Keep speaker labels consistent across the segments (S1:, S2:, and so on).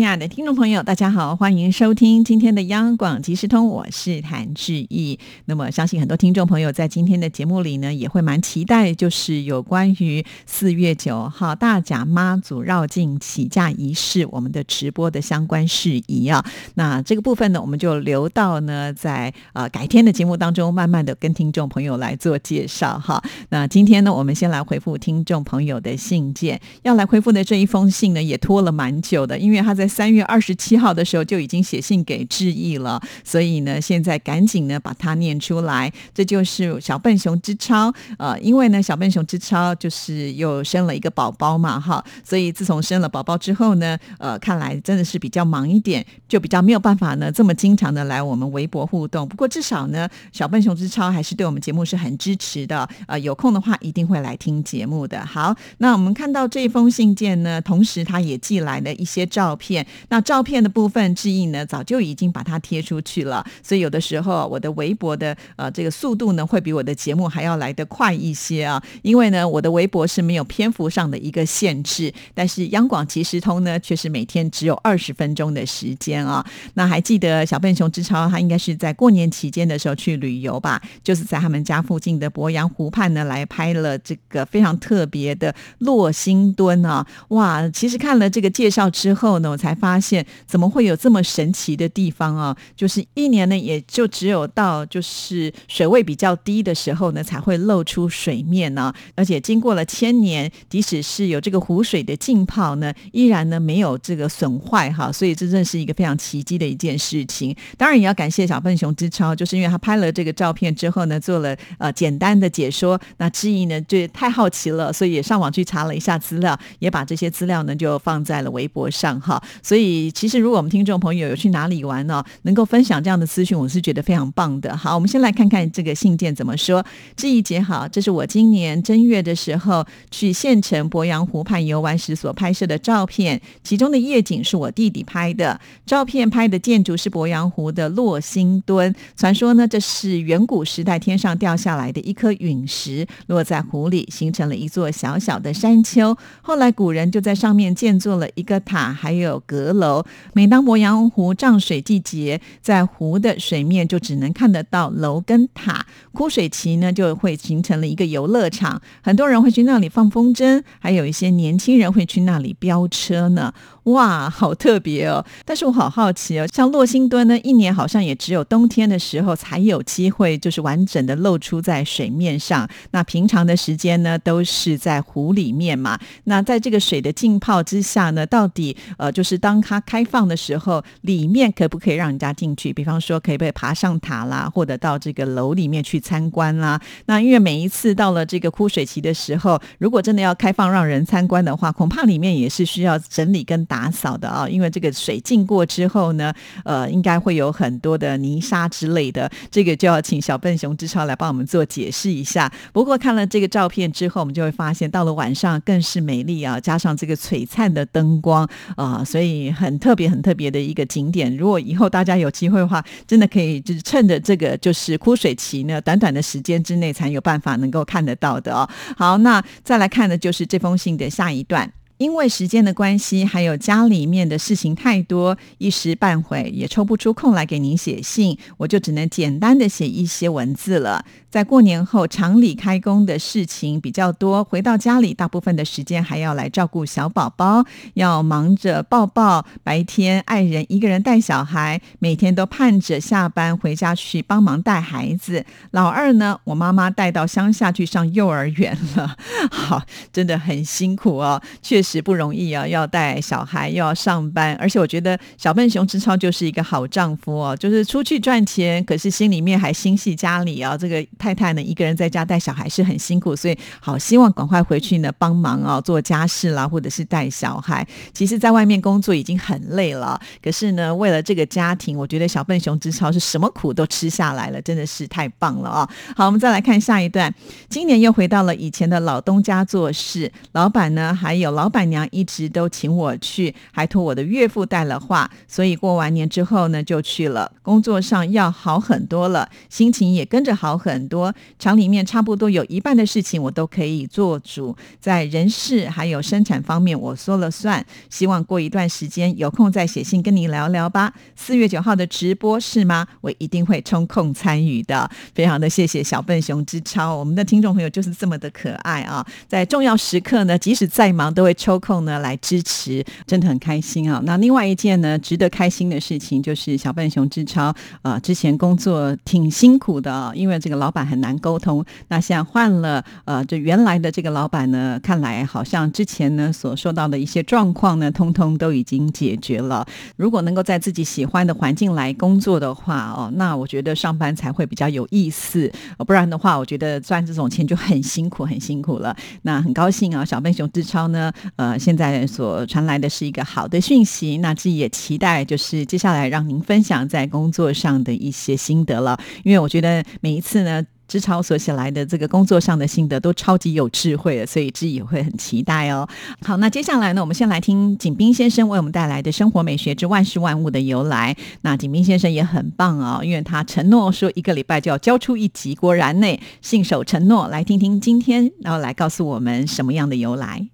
S1: 亲爱的听众朋友，大家好，欢迎收听今天的央广即时通，我是谭志毅。那么，相信很多听众朋友在今天的节目里呢，也会蛮期待，就是有关于四月九号大甲妈祖绕境起驾仪式，我们的直播的相关事宜啊。那这个部分呢，我们就留到呢，在呃改天的节目当中，慢慢的跟听众朋友来做介绍哈。那今天呢，我们先来回复听众朋友的信件，要来回复的这一封信呢，也拖了蛮久的，因为他在。三月二十七号的时候就已经写信给志毅了，所以呢，现在赶紧呢把它念出来。这就是小笨熊之超，呃，因为呢，小笨熊之超就是又生了一个宝宝嘛，哈，所以自从生了宝宝之后呢，呃，看来真的是比较忙一点，就比较没有办法呢这么经常的来我们微博互动。不过至少呢，小笨熊之超还是对我们节目是很支持的，呃，有空的话一定会来听节目的。好，那我们看到这封信件呢，同时他也寄来了一些照片。那照片的部分，志毅呢早就已经把它贴出去了，所以有的时候我的微博的呃这个速度呢，会比我的节目还要来得快一些啊，因为呢我的微博是没有篇幅上的一个限制，但是央广即时通呢却是每天只有二十分钟的时间啊。那还记得小笨熊之超，他应该是在过年期间的时候去旅游吧，就是在他们家附近的鄱阳湖畔呢来拍了这个非常特别的落星墩啊，哇，其实看了这个介绍之后呢，才。发现怎么会有这么神奇的地方啊？就是一年呢，也就只有到就是水位比较低的时候呢，才会露出水面呢。而且经过了千年，即使是有这个湖水的浸泡呢，依然呢没有这个损坏哈。所以这真是一个非常奇迹的一件事情。当然也要感谢小笨熊之超，就是因为他拍了这个照片之后呢，做了呃简单的解说。那之意呢就太好奇了，所以也上网去查了一下资料，也把这些资料呢就放在了微博上哈。所以，其实如果我们听众朋友有去哪里玩呢，能够分享这样的资讯，我是觉得非常棒的。好，我们先来看看这个信件怎么说。志毅姐好，这是我今年正月的时候去县城鄱阳湖畔游玩时所拍摄的照片，其中的夜景是我弟弟拍的。照片拍的建筑是鄱阳湖的落星墩，传说呢，这是远古时代天上掉下来的一颗陨石，落在湖里，形成了一座小小的山丘。后来古人就在上面建造了一个塔，还有。阁楼，每当鄱阳湖涨水季节，在湖的水面就只能看得到楼跟塔。枯水期呢，就会形成了一个游乐场，很多人会去那里放风筝，还有一些年轻人会去那里飙车呢。哇，好特别哦！但是我好好奇哦，像洛星墩呢，一年好像也只有冬天的时候才有机会，就是完整的露出在水面上。那平常的时间呢，都是在湖里面嘛。那在这个水的浸泡之下呢，到底呃，就是是当它开放的时候，里面可不可以让人家进去？比方说，可以被爬上塔啦，或者到这个楼里面去参观啦。那因为每一次到了这个枯水期的时候，如果真的要开放让人参观的话，恐怕里面也是需要整理跟打。扫的啊，因为这个水浸过之后呢，呃，应该会有很多的泥沙之类的，这个就要请小笨熊之超来帮我们做解释一下。不过看了这个照片之后，我们就会发现，到了晚上更是美丽啊，加上这个璀璨的灯光啊，所以所以很特别、很特别的一个景点。如果以后大家有机会的话，真的可以就是趁着这个就是枯水期呢，短短的时间之内才有办法能够看得到的哦。好，那再来看的就是这封信的下一段。因为时间的关系，还有家里面的事情太多，一时半会也抽不出空来给您写信，我就只能简单的写一些文字了。在过年后，厂里开工的事情比较多，回到家里，大部分的时间还要来照顾小宝宝，要忙着抱抱。白天爱人一个人带小孩，每天都盼着下班回家去帮忙带孩子。老二呢，我妈妈带到乡下去上幼儿园了，好，真的很辛苦哦，确实。不容易啊，要带小孩又要上班，而且我觉得小笨熊之超就是一个好丈夫哦，就是出去赚钱，可是心里面还心系家里啊。这个太太呢一个人在家带小孩是很辛苦，所以好希望赶快回去呢帮忙啊，做家事啦，或者是带小孩。其实，在外面工作已经很累了，可是呢，为了这个家庭，我觉得小笨熊之超是什么苦都吃下来了，真的是太棒了啊！好，我们再来看下一段。今年又回到了以前的老东家做事，老板呢还有老板娘一直都请我去，还托我的岳父带了话，所以过完年之后呢就去了。工作上要好很多了，心情也跟着好很多。厂里面差不多有一半的事情我都可以做主，在人事还有生产方面我说了算。希望过一段时间有空再写信跟你聊聊吧。四月九号的直播是吗？我一定会抽空参与的。非常的谢谢小笨熊之超，我们的听众朋友就是这么的可爱啊！在重要时刻呢，即使再忙都会抽空呢来支持，真的很开心啊！那另外一件呢，值得开心的事情就是小笨熊之超啊，之前工作挺辛苦的，因为这个老板很难沟通。那现在换了呃，就原来的这个老板呢，看来好像之前呢所受到的一些状况呢，通通都已经解决了。如果能够在自己喜欢的环境来工作的话哦，那我觉得上班才会比较有意思。不然的话，我觉得赚这种钱就很辛苦，很辛苦了。那很高兴啊，小笨熊志超呢，呃，现在所传来的是一个好的讯息。那自己也期待，就是接下来让您分享在工作上的一些心得了。因为我觉得每一次呢。志超所写来的这个工作上的心得都超级有智慧的，所以志也会很期待哦。好，那接下来呢，我们先来听景斌先生为我们带来的生活美学之万事万物的由来。那景斌先生也很棒哦，因为他承诺说一个礼拜就要交出一集，果然呢信守承诺。来听听今天，然后来告诉我们什么样的由来。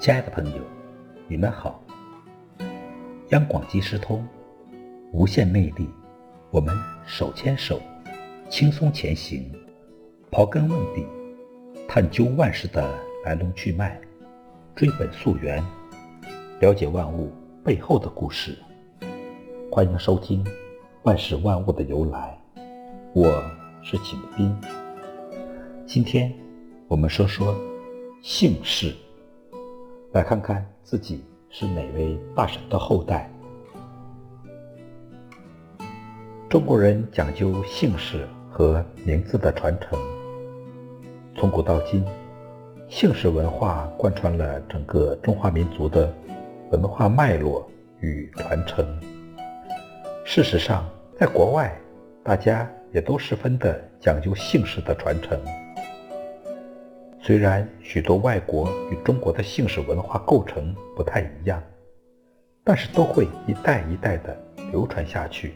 S2: 亲爱的朋友，你们好。央广即时通，无限魅力。我们手牵手，轻松前行，刨根问底，探究万事的来龙去脉，追本溯源，了解万物背后的故事。欢迎收听《万事万物的由来》，我是景斌。今天我们说说姓氏。来看看自己是哪位大神的后代。中国人讲究姓氏和名字的传承，从古到今，姓氏文化贯穿了整个中华民族的文化脉络与传承。事实上，在国外，大家也都十分的讲究姓氏的传承。虽然许多外国与中国的姓氏文化构成不太一样，但是都会一代一代的流传下去。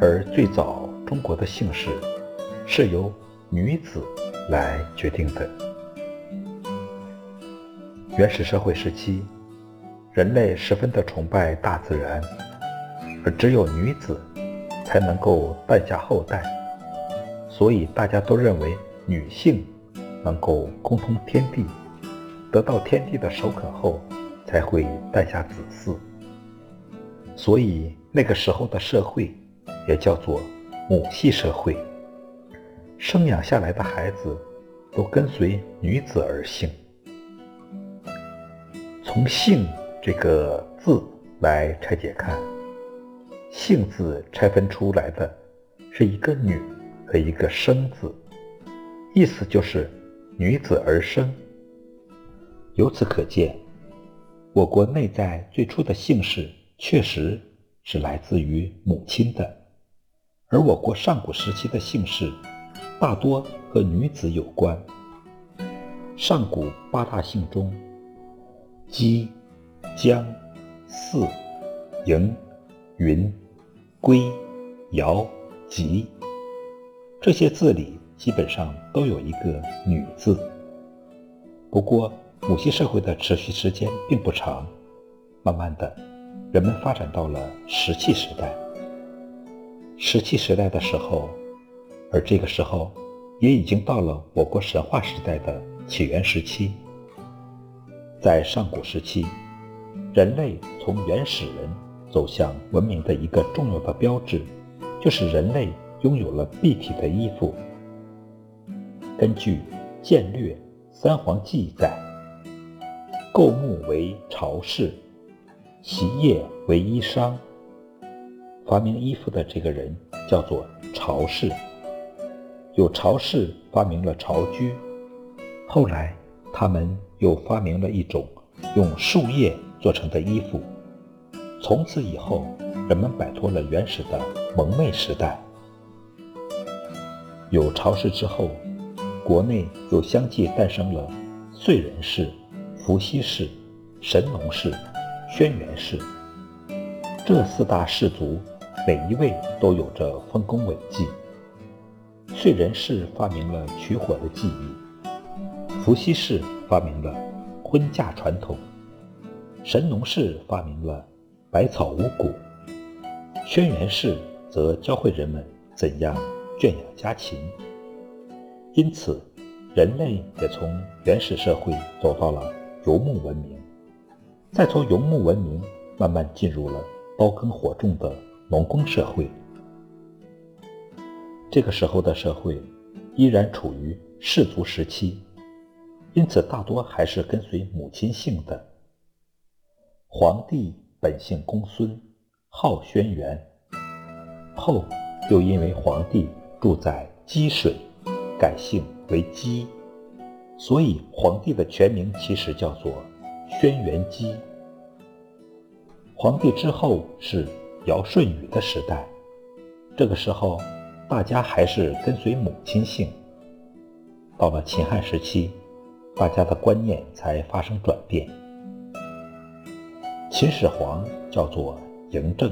S2: 而最早中国的姓氏是由女子来决定的。原始社会时期，人类十分的崇拜大自然，而只有女子才能够诞下后代，所以大家都认为女性。能够沟通天地，得到天地的首肯后，才会诞下子嗣。所以那个时候的社会也叫做母系社会，生养下来的孩子都跟随女子而姓。从“姓”这个字来拆解看，“姓”字拆分出来的是一个“女”和一个“生”字，意思就是。女子而生，由此可见，我国内在最初的姓氏确实是来自于母亲的，而我国上古时期的姓氏大多和女子有关。上古八大姓中，姬、姜、姒、嬴、云、归、尧、吉这些字里。基本上都有一个“女”字。不过，母系社会的持续时间并不长，慢慢的，人们发展到了石器时代。石器时代的时候，而这个时候也已经到了我国神话时代的起源时期。在上古时期，人类从原始人走向文明的一个重要的标志，就是人类拥有了蔽体的衣服。根据《剑略·三皇》记载，构木为朝氏，其业为衣裳。发明衣服的这个人叫做朝氏。有朝氏发明了朝居，后来他们又发明了一种用树叶做成的衣服。从此以后，人们摆脱了原始的蒙昧时代。有朝氏之后，国内又相继诞生了燧人氏、伏羲氏、神农氏、轩辕氏。这四大氏族，每一位都有着丰功伟绩。燧人氏发明了取火的技艺，伏羲氏发明了婚嫁传统，神农氏发明了。百草五谷，轩辕氏则教会人们怎样圈养家禽。因此，人类也从原始社会走到了游牧文明，再从游牧文明慢慢进入了刀耕火种的农耕社会。这个时候的社会依然处于氏族时期，因此大多还是跟随母亲姓的皇帝。本姓公孙，号轩辕，后又因为皇帝住在积水，改姓为姬，所以皇帝的全名其实叫做轩辕姬。皇帝之后是尧舜禹的时代，这个时候大家还是跟随母亲姓。到了秦汉时期，大家的观念才发生转变。秦始皇叫做嬴政，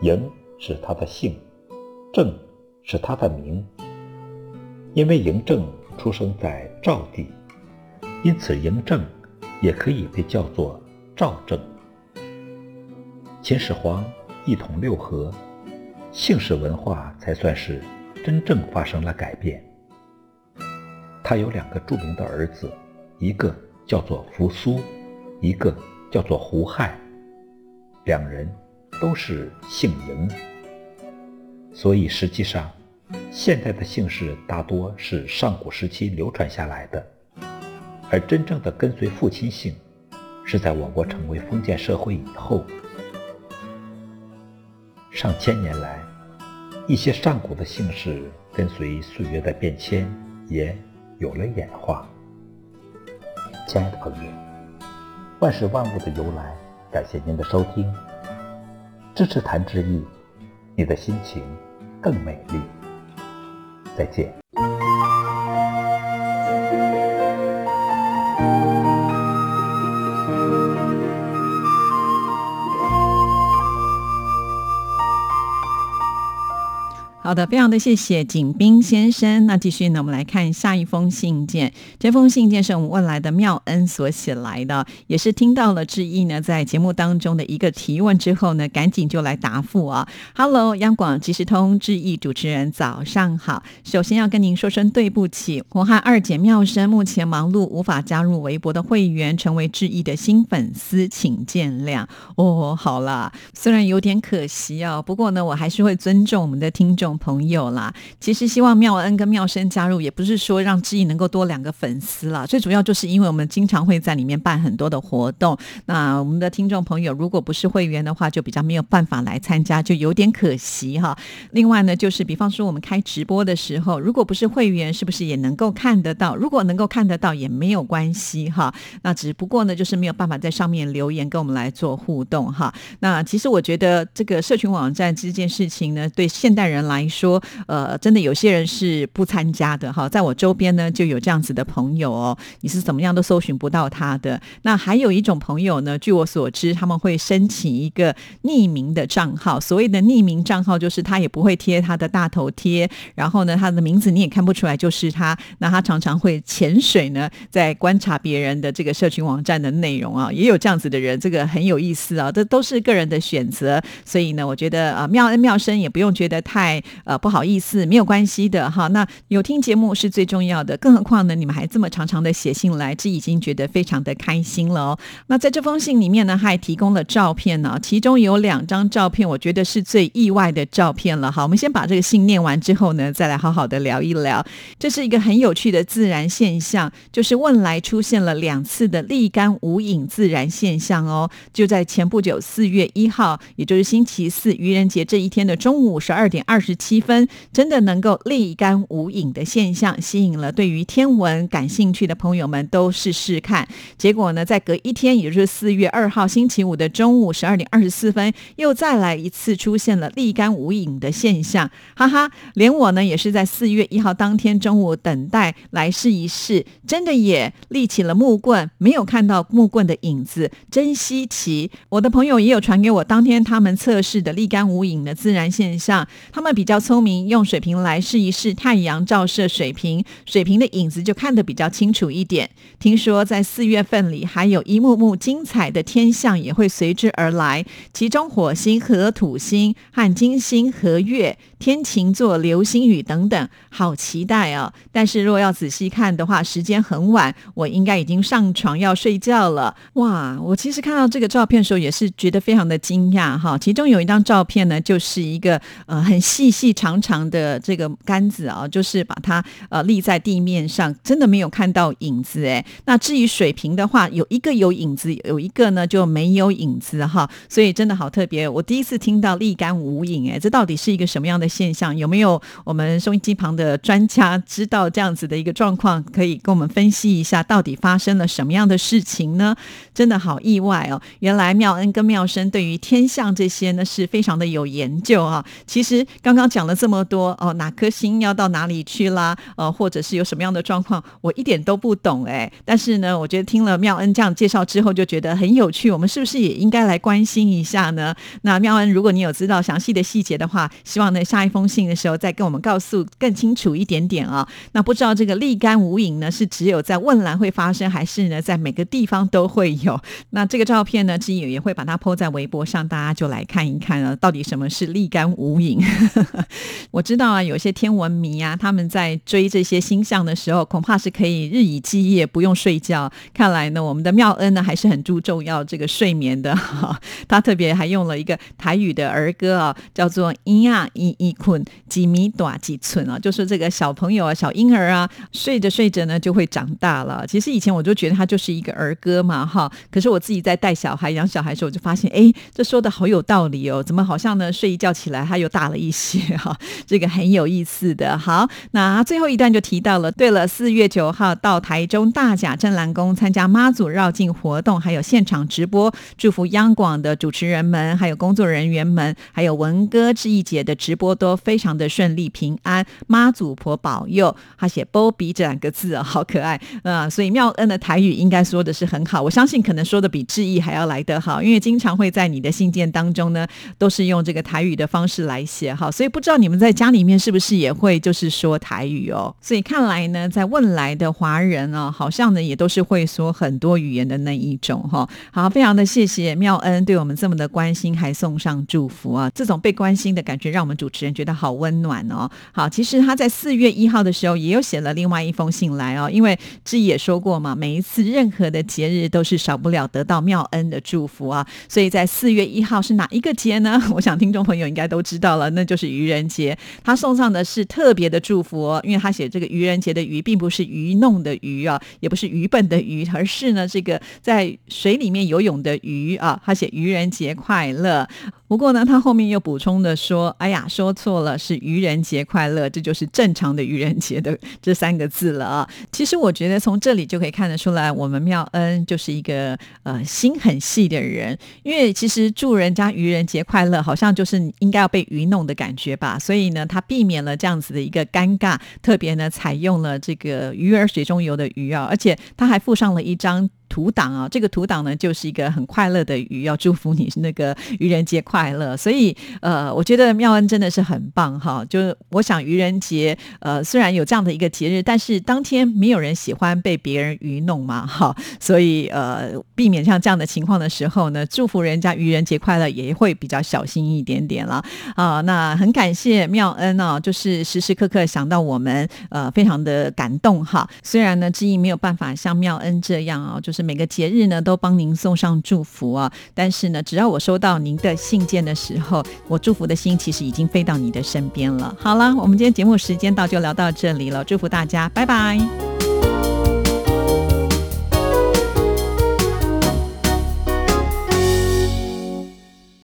S2: 嬴是他的姓，政是他的名。因为嬴政出生在赵地，因此嬴政也可以被叫做赵政。秦始皇一统六合，姓氏文化才算是真正发生了改变。他有两个著名的儿子，一个叫做扶苏，一个。叫做胡亥，两人都是姓嬴，所以实际上，现代的姓氏大多是上古时期流传下来的，而真正的跟随父亲姓，是在我国成为封建社会以后。上千年来，一些上古的姓氏跟随岁月的变迁，也有了演化。亲爱的朋友。万事万物的由来，感谢您的收听，支持谭志毅，你的心情更美丽。再见。
S1: 好的，非常的谢谢景斌先生。那继续呢，我们来看下一封信件。这封信件是我们问来的妙恩所写来的，也是听到了志毅呢在节目当中的一个提问之后呢，赶紧就来答复啊。Hello，央广即时通志毅主持人，早上好。首先要跟您说声对不起，我和二姐妙生目前忙碌，无法加入微博的会员，成为志毅的新粉丝，请见谅。哦，好了，虽然有点可惜啊，不过呢，我还是会尊重我们的听众。朋友啦，其实希望妙恩跟妙生加入，也不是说让志毅能够多两个粉丝啦，最主要就是因为我们经常会在里面办很多的活动。那我们的听众朋友如果不是会员的话，就比较没有办法来参加，就有点可惜哈。另外呢，就是比方说我们开直播的时候，如果不是会员，是不是也能够看得到？如果能够看得到也没有关系哈。那只不过呢，就是没有办法在上面留言跟我们来做互动哈。那其实我觉得这个社群网站这件事情呢，对现代人来，说呃，真的有些人是不参加的哈，在我周边呢就有这样子的朋友哦，你是怎么样都搜寻不到他的。那还有一种朋友呢，据我所知，他们会申请一个匿名的账号。所谓的匿名账号，就是他也不会贴他的大头贴，然后呢，他的名字你也看不出来就是他。那他常常会潜水呢，在观察别人的这个社群网站的内容啊，也有这样子的人，这个很有意思啊。这都是个人的选择，所以呢，我觉得啊，妙恩妙生也不用觉得太。呃不好意思，没有关系的哈。那有听节目是最重要的，更何况呢，你们还这么常常的写信来，这已经觉得非常的开心了哦。那在这封信里面呢，还提供了照片呢，其中有两张照片，我觉得是最意外的照片了。好，我们先把这个信念完之后呢，再来好好的聊一聊。这是一个很有趣的自然现象，就是汶来出现了两次的立竿无影自然现象哦。就在前不久四月一号，也就是星期四愚人节这一天的中午十二点二十七积分，真的能够立竿无影的现象，吸引了对于天文感兴趣的朋友们都试试看。结果呢，在隔一天，也就是四月二号星期五的中午十二点二十四分，又再来一次出现了立竿无影的现象，哈哈，连我呢也是在四月一号当天中午等待来试一试，真的也立起了木棍，没有看到木棍的影子，真稀奇。我的朋友也有传给我当天他们测试的立竿无影的自然现象，他们比较聪明，用水瓶来试一试，太阳照射水瓶，水瓶的影子就看得比较清楚一点。听说在四月份里，还有一幕幕精彩的天象也会随之而来，其中火星和土星和金星和月。天琴座、流星雨等等，好期待哦！但是如果要仔细看的话，时间很晚，我应该已经上床要睡觉了。哇！我其实看到这个照片的时候，也是觉得非常的惊讶哈。其中有一张照片呢，就是一个呃很细细长长的这个杆子啊，就是把它呃立在地面上，真的没有看到影子哎。那至于水平的话，有一个有影子，有一个呢就没有影子哈。所以真的好特别，我第一次听到立竿无影哎，这到底是一个什么样的？现象有没有我们收音机旁的专家知道这样子的一个状况，可以跟我们分析一下，到底发生了什么样的事情呢？真的好意外哦！原来妙恩跟妙生对于天象这些呢是非常的有研究啊。其实刚刚讲了这么多哦，哪颗星要到哪里去啦？呃，或者是有什么样的状况，我一点都不懂哎。但是呢，我觉得听了妙恩这样介绍之后，就觉得很有趣。我们是不是也应该来关心一下呢？那妙恩，如果你有知道详细的细节的话，希望呢下。一封信的时候，再跟我们告诉更清楚一点点啊。那不知道这个立竿无影呢，是只有在汶兰会发生，还是呢在每个地方都会有？那这个照片呢，志宇也会把它抛在微博上，大家就来看一看啊，到底什么是立竿无影？我知道啊，有些天文迷啊，他们在追这些星象的时候，恐怕是可以日以继夜不用睡觉。看来呢，我们的妙恩呢，还是很注重要这个睡眠的。他特别还用了一个台语的儿歌啊，叫做“咿呀咿咿”。困几米短几寸啊，就是这个小朋友啊，小婴儿啊，睡着睡着呢就会长大了。其实以前我就觉得它就是一个儿歌嘛，哈。可是我自己在带小孩、养小孩的时候，我就发现，哎，这说的好有道理哦。怎么好像呢？睡一觉起来，他又大了一些哈。这个很有意思的。好，那最后一段就提到了。对了，四月九号到台中大甲镇澜宫参加妈祖绕境活动，还有现场直播，祝福央广的主持人们、还有工作人员们，还有文哥志毅姐的直播。都非常的顺利平安，妈祖婆保佑。他写波比这两个字啊，好可爱啊！所以妙恩的台语应该说的是很好，我相信可能说的比志毅还要来得好，因为经常会在你的信件当中呢，都是用这个台语的方式来写哈。所以不不知道你们在家里面是不是也会就是说台语哦？所以看来呢，在问来的华人啊，好像呢也都是会说很多语言的那一种哈。好，非常的谢谢妙恩对我们这么的关心，还送上祝福啊！这种被关心的感觉，让我们主持人。觉得好温暖哦。好，其实他在四月一号的时候也有写了另外一封信来哦。因为志毅也说过嘛，每一次任何的节日都是少不了得到妙恩的祝福啊。所以在四月一号是哪一个节呢？我想听众朋友应该都知道了，那就是愚愚人节。他送上的是特别的祝福哦，因为他写这个愚人节的愚，并不是愚弄的愚啊，也不是愚笨的愚，而是呢这个在水里面游泳的鱼啊。他写愚人节快乐。不过呢，他后面又补充的说：“哎呀，说错了，是愚人节快乐，这就是正常的愚人节的这三个字了啊。”其实我觉得从这里就可以看得出来，我们妙恩就是一个呃心很细的人，因为其实祝人家愚人节快乐，好像就是应该要被愚弄的感觉吧。所以呢，他避免了这样子的一个尴尬，特别呢采用了这个鱼儿水中游的鱼啊，而且他还附上了一张。图档啊，这个图档呢就是一个很快乐的鱼，要祝福你那个愚人节快乐。所以呃，我觉得妙恩真的是很棒哈。就是我想愚人节呃虽然有这样的一个节日，但是当天没有人喜欢被别人愚弄嘛哈。所以呃，避免像这样的情况的时候呢，祝福人家愚人节快乐也会比较小心一点点了啊。那很感谢妙恩啊，就是时时刻刻想到我们呃，非常的感动哈。虽然呢，志毅没有办法像妙恩这样啊，就是每个节日呢都帮您送上祝福啊，但是呢，只要我收到您的信件的时候，我祝福的心其实已经飞到你的身边了。好了，我们今天节目时间到，就聊到这里了，祝福大家，拜拜。